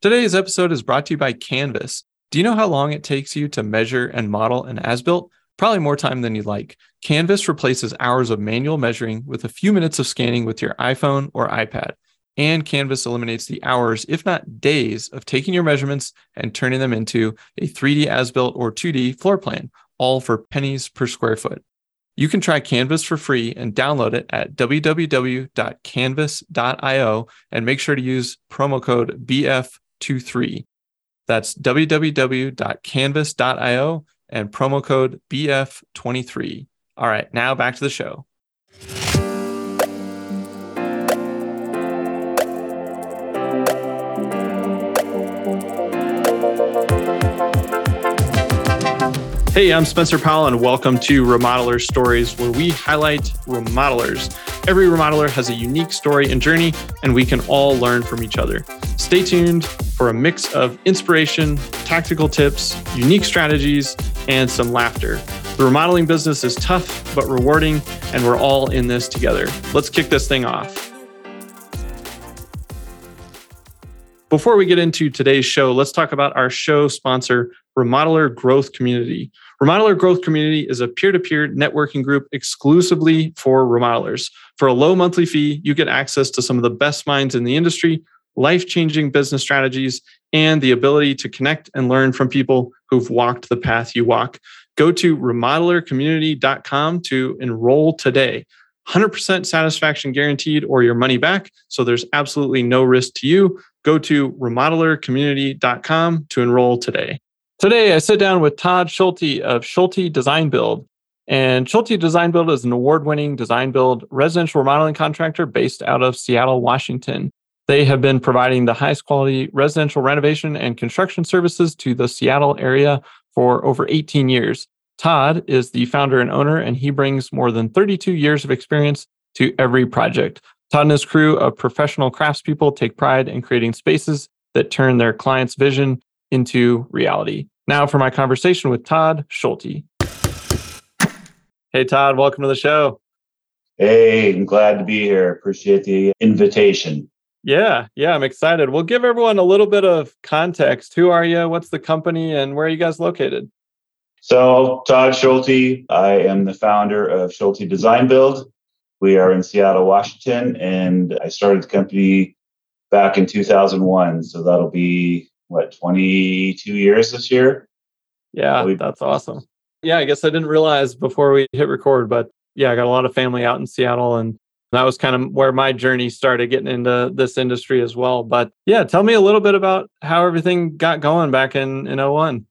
Today's episode is brought to you by Canvas. Do you know how long it takes you to measure and model an as built? Probably more time than you'd like. Canvas replaces hours of manual measuring with a few minutes of scanning with your iPhone or iPad. And Canvas eliminates the hours, if not days, of taking your measurements and turning them into a 3D as built or 2D floor plan, all for pennies per square foot. You can try Canvas for free and download it at www.canvas.io and make sure to use promo code BF23. That's www.canvas.io and promo code BF23. All right, now back to the show. Hey, I'm Spencer Powell, and welcome to Remodeler Stories, where we highlight remodelers. Every remodeler has a unique story and journey, and we can all learn from each other. Stay tuned for a mix of inspiration, tactical tips, unique strategies, and some laughter. The remodeling business is tough but rewarding, and we're all in this together. Let's kick this thing off. Before we get into today's show, let's talk about our show sponsor, Remodeler Growth Community. Remodeler Growth Community is a peer to peer networking group exclusively for remodelers. For a low monthly fee, you get access to some of the best minds in the industry, life changing business strategies, and the ability to connect and learn from people who've walked the path you walk. Go to remodelercommunity.com to enroll today. 100% satisfaction guaranteed or your money back. So there's absolutely no risk to you. Go to remodelercommunity.com to enroll today. Today, I sit down with Todd Schulte of Schulte Design Build. And Schulte Design Build is an award winning design build residential remodeling contractor based out of Seattle, Washington. They have been providing the highest quality residential renovation and construction services to the Seattle area for over 18 years. Todd is the founder and owner, and he brings more than 32 years of experience to every project. Todd and his crew of professional craftspeople take pride in creating spaces that turn their clients' vision into reality. Now for my conversation with Todd Schulte. Hey, Todd, welcome to the show. Hey, I'm glad to be here. Appreciate the invitation. Yeah, yeah, I'm excited. We'll give everyone a little bit of context. Who are you? What's the company and where are you guys located? So, Todd Schulte, I am the founder of Schulte Design Build. We are in Seattle, Washington, and I started the company back in 2001. So that'll be what 22 years this year. Yeah, we, that's awesome. Yeah, I guess I didn't realize before we hit record, but yeah, I got a lot of family out in Seattle and that was kind of where my journey started getting into this industry as well. But yeah, tell me a little bit about how everything got going back in in 01.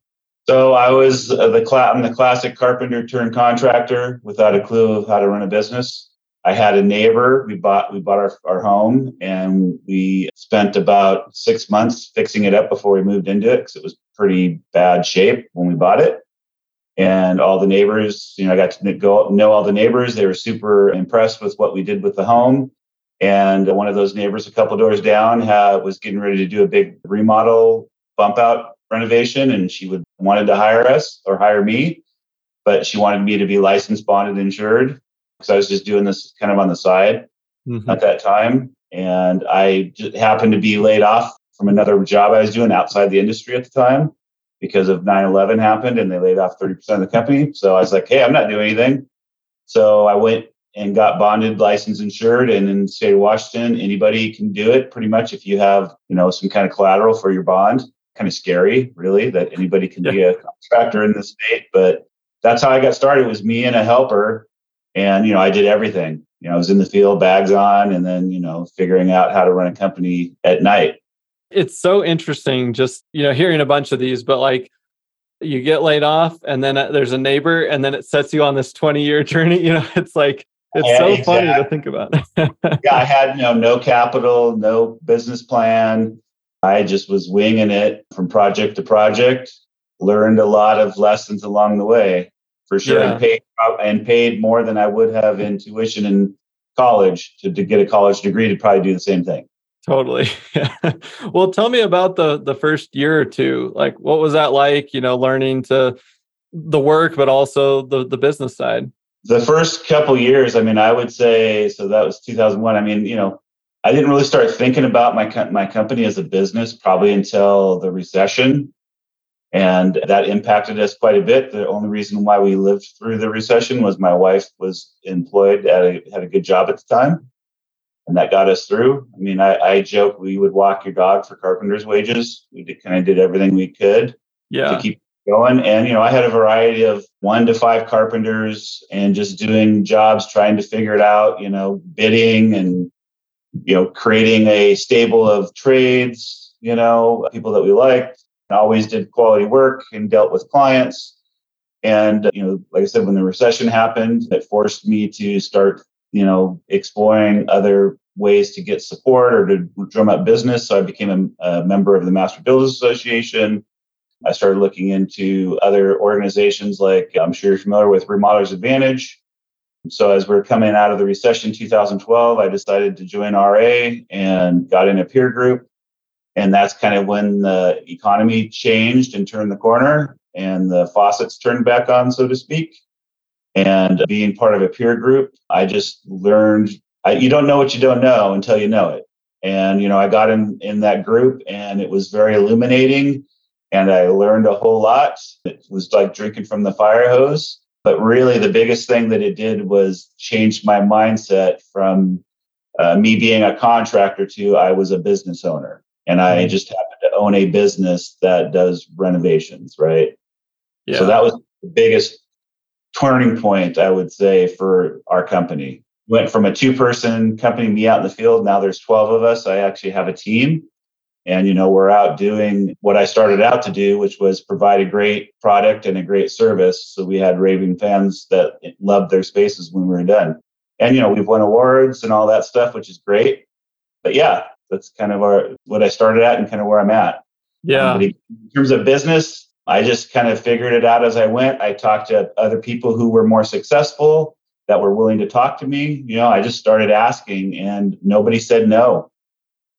So I was the cl- I'm the classic carpenter turned contractor without a clue of how to run a business. I had a neighbor. We bought we bought our, our home and we spent about six months fixing it up before we moved into it because it was pretty bad shape when we bought it. And all the neighbors, you know, I got to go know all the neighbors. They were super impressed with what we did with the home. And one of those neighbors, a couple doors down, had, was getting ready to do a big remodel, bump out renovation, and she would wanted to hire us or hire me, but she wanted me to be licensed, bonded, insured because I was just doing this kind of on the side mm-hmm. at that time. And I happened to be laid off from another job I was doing outside the industry at the time because of 9 11 happened and they laid off 30% of the company. So I was like, hey, I'm not doing anything. So I went and got bonded, licensed, insured. And in the state of Washington, anybody can do it pretty much if you have, you know, some kind of collateral for your bond. Kind of scary, really, that anybody can yeah. be a contractor in the state. But that's how I got started. It was me and a helper and, you know, I did everything. You know, I was in the field, bags on, and then, you know, figuring out how to run a company at night. It's so interesting just, you know, hearing a bunch of these, but like you get laid off and then uh, there's a neighbor and then it sets you on this 20 year journey. You know, it's like, it's yeah, so exactly. funny to think about. yeah, I had you know no capital, no business plan. I just was winging it from project to project. Learned a lot of lessons along the way for sure, yeah. and paid and paid more than I would have in tuition in college to, to get a college degree to probably do the same thing. Totally. well, tell me about the the first year or two. Like, what was that like? You know, learning to the work, but also the the business side. The first couple years, I mean, I would say so. That was 2001. I mean, you know, I didn't really start thinking about my my company as a business probably until the recession, and that impacted us quite a bit. The only reason why we lived through the recession was my wife was employed at a, had a good job at the time, and that got us through. I mean, I, I joke we would walk your dog for carpenter's wages. We did, kind of did everything we could yeah. to keep going. And, you know, I had a variety of one to five carpenters and just doing jobs, trying to figure it out, you know, bidding and, you know, creating a stable of trades, you know, people that we liked. I always did quality work and dealt with clients. And, you know, like I said, when the recession happened, it forced me to start, you know, exploring other ways to get support or to drum up business. So I became a, a member of the Master Builders Association I started looking into other organizations like I'm sure you're familiar with Remodelers Advantage. So as we're coming out of the recession 2012, I decided to join RA and got in a peer group. And that's kind of when the economy changed and turned the corner and the faucets turned back on, so to speak. And being part of a peer group, I just learned I, you don't know what you don't know until you know it. And, you know, I got in, in that group and it was very illuminating and I learned a whole lot. It was like drinking from the fire hose. But really, the biggest thing that it did was change my mindset from uh, me being a contractor to I was a business owner. And I mm-hmm. just happened to own a business that does renovations, right? Yeah. So that was the biggest turning point, I would say, for our company. Went from a two person company, me out in the field. Now there's 12 of us. I actually have a team and, you know, we're out doing what I started out to do, which was provide a great product and a great service. So we had raving fans that loved their spaces when we were done. And, you know, we've won awards and all that stuff, which is great. But yeah, that's kind of our, what I started at and kind of where I'm at. Yeah. Um, in terms of business, I just kind of figured it out as I went. I talked to other people who were more successful that were willing to talk to me. You know, I just started asking and nobody said no,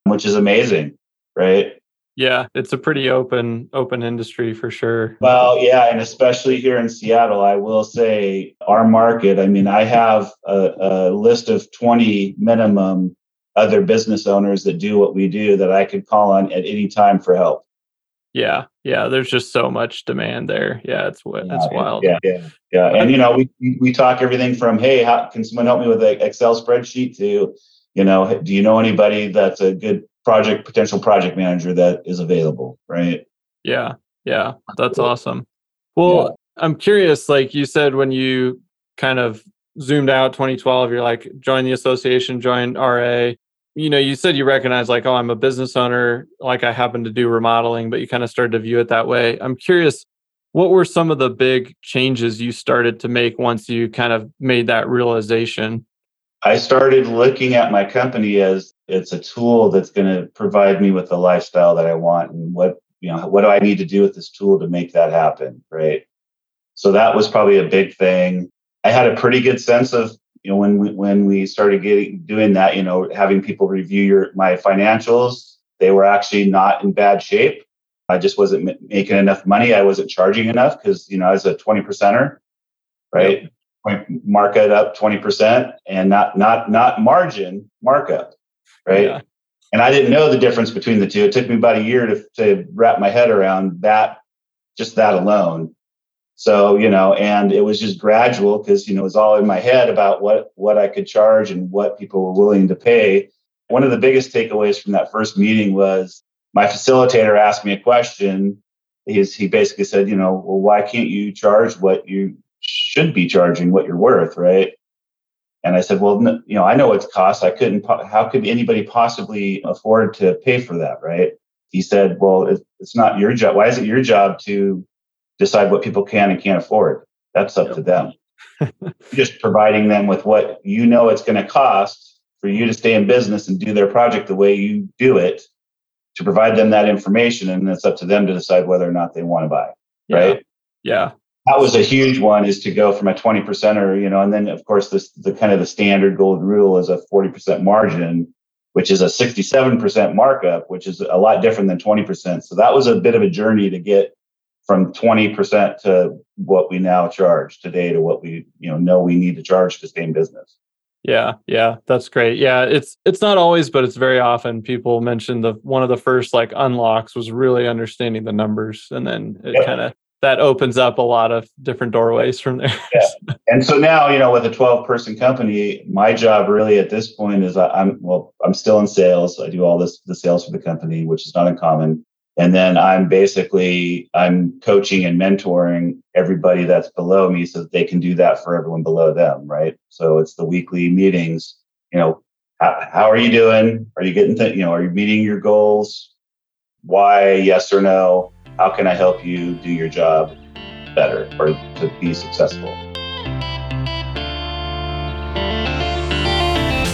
which is amazing right? Yeah, it's a pretty open open industry for sure. Well, yeah, and especially here in Seattle, I will say our market. I mean, I have a, a list of twenty minimum other business owners that do what we do that I could call on at any time for help. Yeah, yeah. There's just so much demand there. Yeah, it's what yeah, it's wild. Yeah, yeah, yeah. And you know, we we talk everything from hey, how can someone help me with an Excel spreadsheet to you know, do you know anybody that's a good project potential project manager that is available right yeah yeah that's awesome well yeah. i'm curious like you said when you kind of zoomed out 2012 you're like join the association join ra you know you said you recognize like oh i'm a business owner like i happen to do remodeling but you kind of started to view it that way i'm curious what were some of the big changes you started to make once you kind of made that realization I started looking at my company as it's a tool that's going to provide me with the lifestyle that I want and what you know what do I need to do with this tool to make that happen, right? So that was probably a big thing. I had a pretty good sense of you know when we when we started getting doing that, you know, having people review your my financials, they were actually not in bad shape. I just wasn't m- making enough money. I wasn't charging enough because you know I was a twenty percenter, right? Yep mark it up 20% and not not not margin markup right yeah. and i didn't know the difference between the two it took me about a year to, to wrap my head around that just that alone so you know and it was just gradual because you know it was all in my head about what what i could charge and what people were willing to pay one of the biggest takeaways from that first meeting was my facilitator asked me a question He's, he basically said you know well why can't you charge what you should be charging what you're worth, right? And I said, well, you know, I know it's cost. I couldn't, how could anybody possibly afford to pay for that, right? He said, well, it's not your job. Why is it your job to decide what people can and can't afford? That's up yep. to them. Just providing them with what you know it's going to cost for you to stay in business and do their project the way you do it to provide them that information. And it's up to them to decide whether or not they want to buy, right? Yeah that was a huge one is to go from a 20 percenter, you know, and then of course this the kind of the standard gold rule is a 40% margin, which is a 67% markup, which is a lot different than 20%. So that was a bit of a journey to get from 20% to what we now charge today to what we, you know, know we need to charge to stay in business. Yeah, yeah, that's great. Yeah, it's it's not always, but it's very often people mention the one of the first like unlocks was really understanding the numbers, and then it kind of that opens up a lot of different doorways from there. yeah. And so now, you know, with a 12 person company, my job really at this point is I'm well, I'm still in sales. I do all this the sales for the company, which is not uncommon and then i'm basically i'm coaching and mentoring everybody that's below me so that they can do that for everyone below them right? So it's the weekly meetings you know how, how are you doing? Are you getting th- you know are you meeting your goals? Why yes or no? How can i help you do your job better or to be successful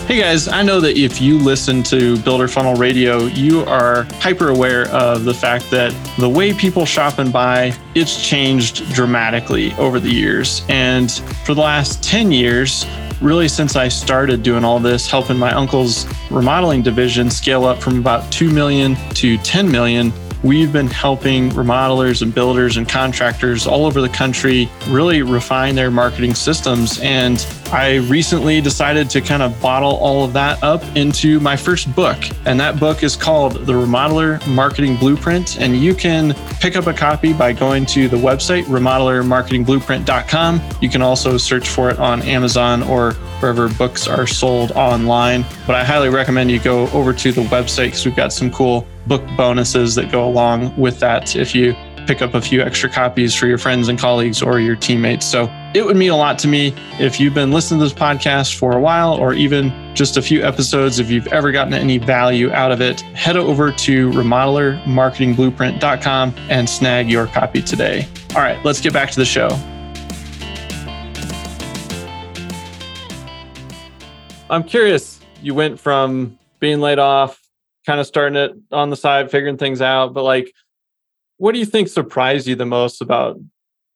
Hey guys, I know that if you listen to Builder Funnel Radio, you are hyper aware of the fact that the way people shop and buy, it's changed dramatically over the years. And for the last 10 years, really since I started doing all this, helping my uncle's remodeling division scale up from about 2 million to 10 million, We've been helping remodelers and builders and contractors all over the country really refine their marketing systems. And I recently decided to kind of bottle all of that up into my first book. And that book is called The Remodeler Marketing Blueprint. And you can pick up a copy by going to the website, remodelermarketingblueprint.com. You can also search for it on Amazon or wherever books are sold online. But I highly recommend you go over to the website because we've got some cool book bonuses that go along with that if you pick up a few extra copies for your friends and colleagues or your teammates. So it would mean a lot to me if you've been listening to this podcast for a while or even just a few episodes. If you've ever gotten any value out of it, head over to remodelermarketingblueprint.com and snag your copy today. All right, let's get back to the show. I'm curious, you went from being laid off kind of starting it on the side, figuring things out. But like, what do you think surprised you the most about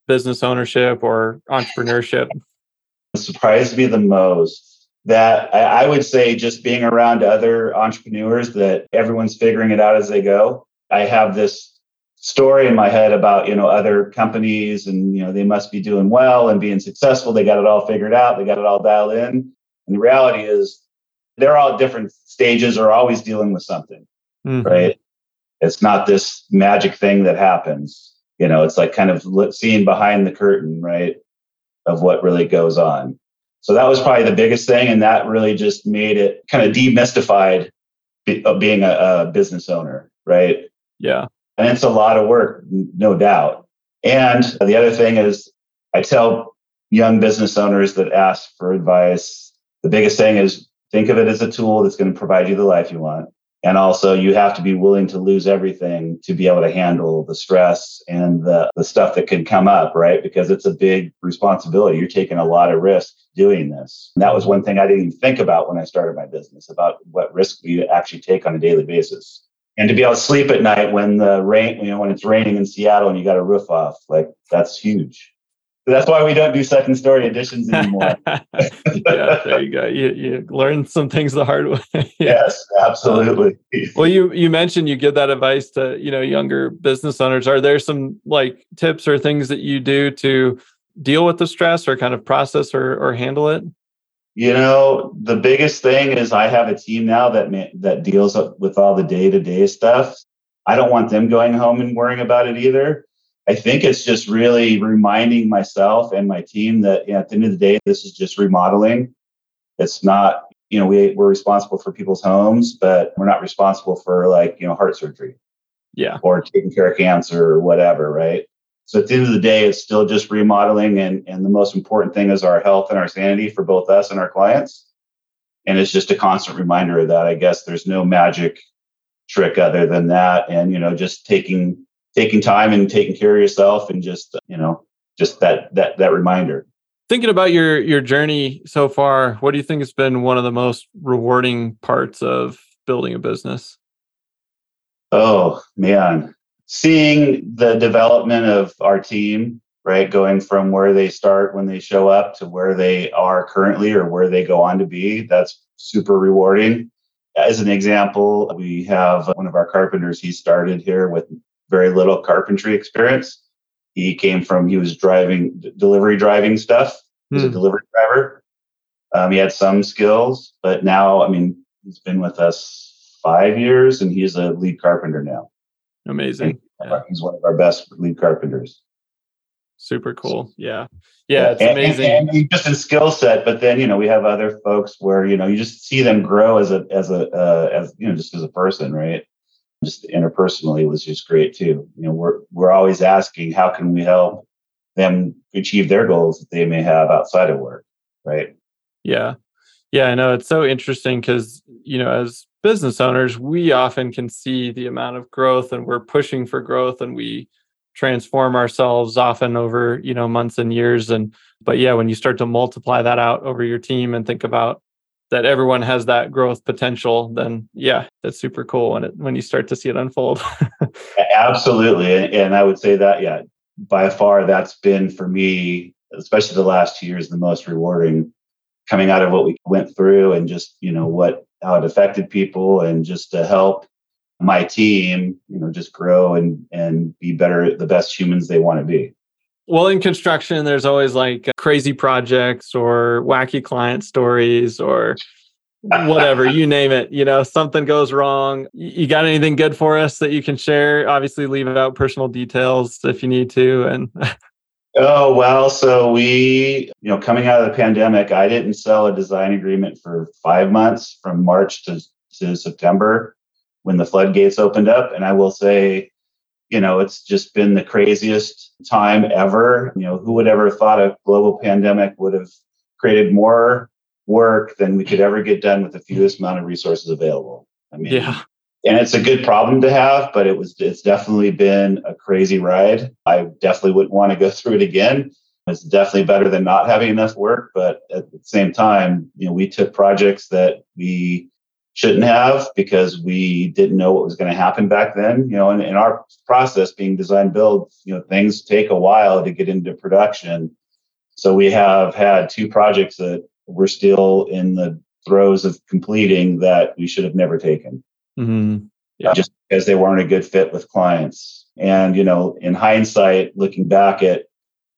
business ownership or entrepreneurship? surprised me the most that I, would say just being around other entrepreneurs that everyone's figuring it out as they go. I have this story in my head about you know other companies and you know they must be doing well and being successful they got it all figured out they got it all dialed in and the reality is they're all different stages are always dealing with something, mm-hmm. right? It's not this magic thing that happens. You know, it's like kind of seeing behind the curtain, right, of what really goes on. So that was probably the biggest thing, and that really just made it kind of demystified of being a, a business owner, right? Yeah, and it's a lot of work, no doubt. And the other thing is, I tell young business owners that ask for advice, the biggest thing is think of it as a tool that's going to provide you the life you want. And also, you have to be willing to lose everything to be able to handle the stress and the, the stuff that can come up, right? Because it's a big responsibility. You're taking a lot of risk doing this. And that was one thing I didn't even think about when I started my business about what risk we actually take on a daily basis. And to be able to sleep at night when the rain, you know, when it's raining in Seattle and you got a roof off, like that's huge that's why we don't do second story additions anymore. yeah, there you go. You you learn some things the hard way. yeah. Yes, absolutely. well, you you mentioned you give that advice to you know younger business owners. Are there some like tips or things that you do to deal with the stress or kind of process or or handle it? You know, the biggest thing is I have a team now that that deals with all the day to day stuff. I don't want them going home and worrying about it either. I think it's just really reminding myself and my team that you know, at the end of the day, this is just remodeling. It's not, you know, we, we're responsible for people's homes, but we're not responsible for like, you know, heart surgery. Yeah. Or taking care of cancer or whatever, right? So at the end of the day, it's still just remodeling. And, and the most important thing is our health and our sanity for both us and our clients. And it's just a constant reminder of that. I guess there's no magic trick other than that. And, you know, just taking taking time and taking care of yourself and just uh, you know just that that that reminder. Thinking about your your journey so far what do you think has been one of the most rewarding parts of building a business? Oh man. Seeing the development of our team right going from where they start when they show up to where they are currently or where they go on to be that's super rewarding. As an example we have one of our carpenters he started here with very little carpentry experience. He came from, he was driving, delivery driving stuff. He was a hmm. delivery driver. Um, he had some skills, but now, I mean, he's been with us five years and he's a lead carpenter now. Amazing. Yeah. He's one of our best lead carpenters. Super cool. Yeah. Yeah. It's and, amazing. And, and just in skill set, but then, you know, we have other folks where, you know, you just see them grow as a, as a, uh, as, you know, just as a person, right? Just interpersonally was just great too. You know, we're, we're always asking, how can we help them achieve their goals that they may have outside of work? Right. Yeah. Yeah. I know it's so interesting because, you know, as business owners, we often can see the amount of growth and we're pushing for growth and we transform ourselves often over, you know, months and years. And, but yeah, when you start to multiply that out over your team and think about that everyone has that growth potential, then yeah, that's super cool when it, when you start to see it unfold. Absolutely. And I would say that, yeah, by far that's been for me, especially the last two years, the most rewarding coming out of what we went through and just, you know, what how it affected people and just to help my team, you know, just grow and and be better, the best humans they want to be. Well, in construction, there's always like crazy projects or wacky client stories or whatever you name it. You know, something goes wrong. You got anything good for us that you can share? Obviously, leave out personal details if you need to. And Oh, well, so we, you know, coming out of the pandemic, I didn't sell a design agreement for five months from March to, to September when the floodgates opened up. And I will say, you know, it's just been the craziest time ever. You know, who would ever thought a global pandemic would have created more work than we could ever get done with the fewest amount of resources available? I mean, yeah and it's a good problem to have, but it was it's definitely been a crazy ride. I definitely wouldn't want to go through it again. It's definitely better than not having enough work, but at the same time, you know, we took projects that we shouldn't have because we didn't know what was going to happen back then. You know, and in our process being design build, you know, things take a while to get into production. So we have had two projects that we're still in the throes of completing that we should have never taken mm-hmm. yeah. just because they weren't a good fit with clients. And, you know, in hindsight, looking back at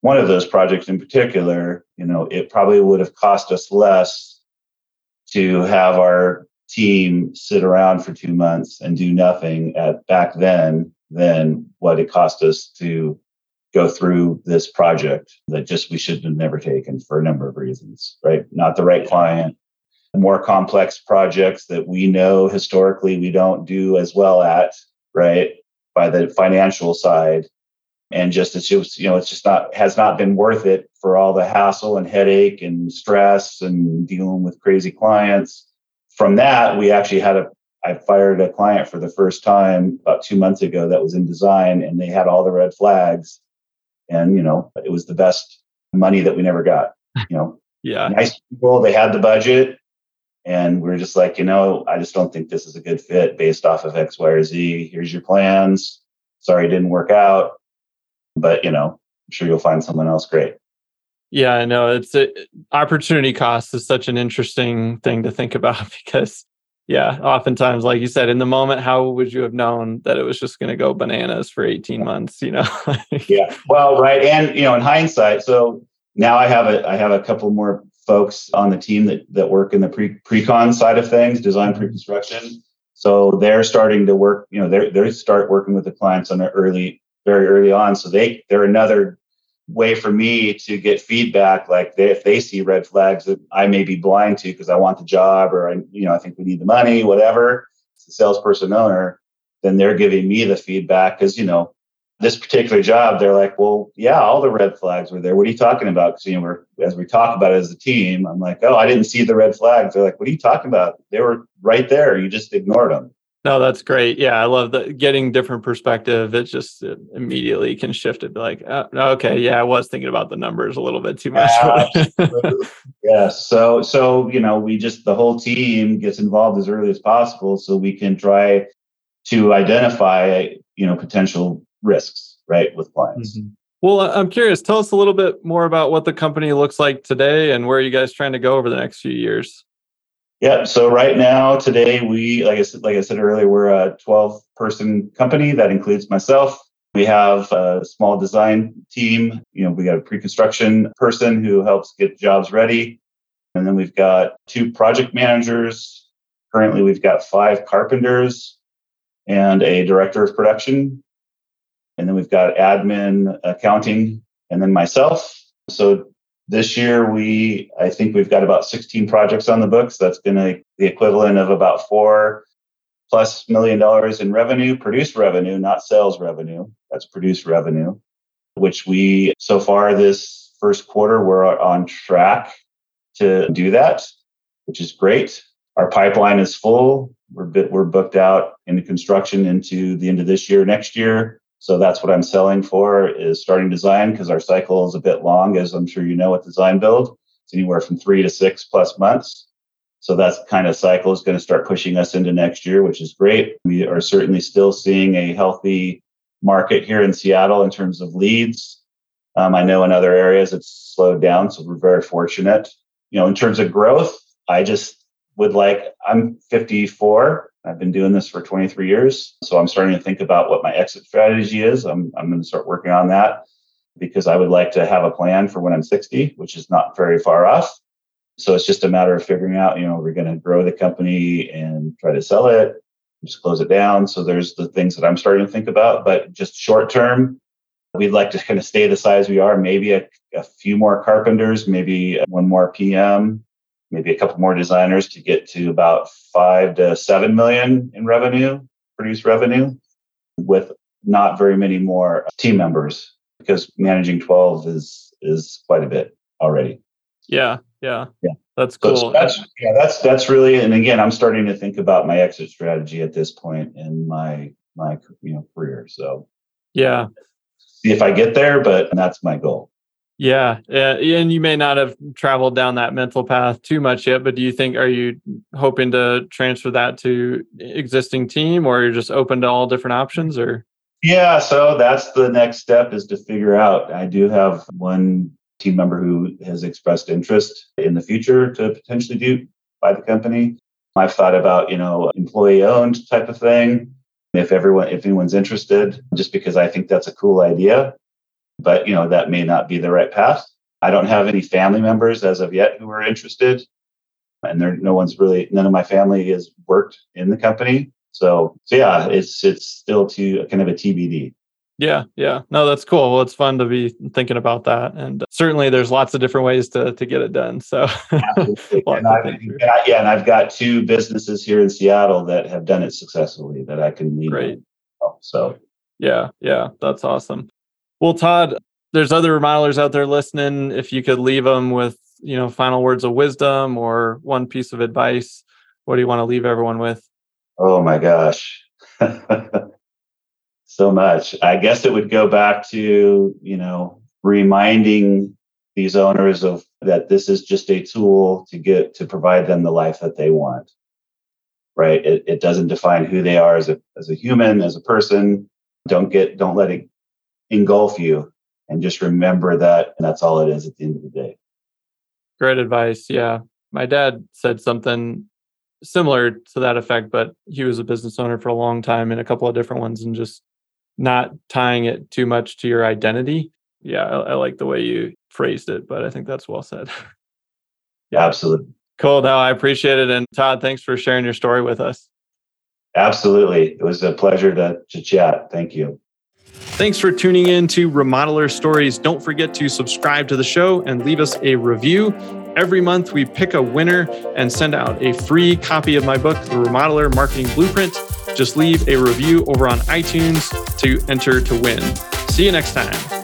one of those projects in particular, you know, it probably would have cost us less to have our team sit around for two months and do nothing at back then than what it cost us to go through this project that just we should have never taken for a number of reasons, right? Not the right client, more complex projects that we know historically we don't do as well at, right? By the financial side. And just it's just, you know, it's just not has not been worth it for all the hassle and headache and stress and dealing with crazy clients. From that, we actually had a I fired a client for the first time about two months ago that was in design and they had all the red flags. And, you know, it was the best money that we never got. You know, yeah. Nice people, they had the budget, and we're just like, you know, I just don't think this is a good fit based off of X, Y, or Z. Here's your plans. Sorry, it didn't work out. But, you know, I'm sure you'll find someone else great. Yeah, I know. It's a, opportunity cost is such an interesting thing to think about because, yeah, oftentimes, like you said, in the moment, how would you have known that it was just going to go bananas for 18 months? You know? yeah. Well, right. And, you know, in hindsight, so now I have a I have a couple more folks on the team that, that work in the pre pre-con side of things, design mm-hmm. pre-construction. So they're starting to work, you know, they're they start working with the clients on their early, very early on. So they they're another way for me to get feedback. Like they, if they see red flags that I may be blind to because I want the job or I, you know, I think we need the money, whatever. It's the salesperson owner, then they're giving me the feedback because you know this particular job, they're like, well, yeah, all the red flags were there. What are you talking about? Because you know, we're as we talk about it as a team, I'm like, oh, I didn't see the red flags. They're like, what are you talking about? They were right there. You just ignored them. No, that's great. Yeah, I love the getting different perspective. It just it immediately can shift it. Be like, oh, okay, yeah, I was thinking about the numbers a little bit too much. yeah. So, so you know, we just the whole team gets involved as early as possible, so we can try to identify, you know, potential risks, right, with clients. Mm-hmm. Well, I'm curious. Tell us a little bit more about what the company looks like today and where are you guys trying to go over the next few years? Yeah. So right now, today we, like I said, like I said earlier, we're a 12 person company that includes myself. We have a small design team. You know, we got a pre-construction person who helps get jobs ready. And then we've got two project managers. Currently, we've got five carpenters and a director of production. And then we've got admin, accounting, and then myself. So this year, we I think we've got about 16 projects on the books. That's been a, the equivalent of about four plus million dollars in revenue, produced revenue, not sales revenue. That's produced revenue, which we so far this first quarter we're on track to do that, which is great. Our pipeline is full. We're bit, we're booked out into construction into the end of this year, next year. So that's what I'm selling for is starting design because our cycle is a bit long, as I'm sure you know with design build. It's anywhere from three to six plus months. So that's kind of cycle is going to start pushing us into next year, which is great. We are certainly still seeing a healthy market here in Seattle in terms of leads. Um, I know in other areas it's slowed down, so we're very fortunate. You know, in terms of growth, I just would like, I'm 54 I've been doing this for 23 years. So I'm starting to think about what my exit strategy is. I'm, I'm going to start working on that because I would like to have a plan for when I'm 60, which is not very far off. So it's just a matter of figuring out, you know, we're going to grow the company and try to sell it, just close it down. So there's the things that I'm starting to think about. But just short term, we'd like to kind of stay the size we are, maybe a, a few more carpenters, maybe one more PM, maybe a couple more designers to get to about five to seven million in revenue, produce revenue, with not very many more team members because managing 12 is is quite a bit already. Yeah, yeah. Yeah. That's cool. So that's yeah, that's that's really and again, I'm starting to think about my exit strategy at this point in my my you know career. So yeah. See if I get there, but that's my goal. Yeah, and you may not have traveled down that mental path too much yet, but do you think are you hoping to transfer that to existing team, or you're just open to all different options, or? Yeah, so that's the next step is to figure out. I do have one team member who has expressed interest in the future to potentially do buy the company. I've thought about you know employee owned type of thing. If everyone, if anyone's interested, just because I think that's a cool idea but you know that may not be the right path. I don't have any family members as of yet who are interested, and there no one's really none of my family has worked in the company. So, so yeah, it's it's still to kind of a TBD. Yeah, yeah. No, that's cool. Well, it's fun to be thinking about that, and certainly there's lots of different ways to to get it done. So, and I, and I, yeah, and I've got two businesses here in Seattle that have done it successfully that I can lead. Great. So, yeah, yeah, that's awesome. Well, Todd, there's other remodelers out there listening. If you could leave them with, you know, final words of wisdom or one piece of advice, what do you want to leave everyone with? Oh my gosh. so much. I guess it would go back to, you know, reminding these owners of that this is just a tool to get to provide them the life that they want. Right? It, it doesn't define who they are as a as a human, as a person. Don't get don't let it engulf you and just remember that and that's all it is at the end of the day. Great advice. Yeah. My dad said something similar to that effect, but he was a business owner for a long time in a couple of different ones and just not tying it too much to your identity. Yeah, I, I like the way you phrased it, but I think that's well said. yeah, absolutely. Cool. No, I appreciate it. And Todd, thanks for sharing your story with us. Absolutely. It was a pleasure to, to chat. Thank you. Thanks for tuning in to Remodeler Stories. Don't forget to subscribe to the show and leave us a review. Every month, we pick a winner and send out a free copy of my book, The Remodeler Marketing Blueprint. Just leave a review over on iTunes to enter to win. See you next time.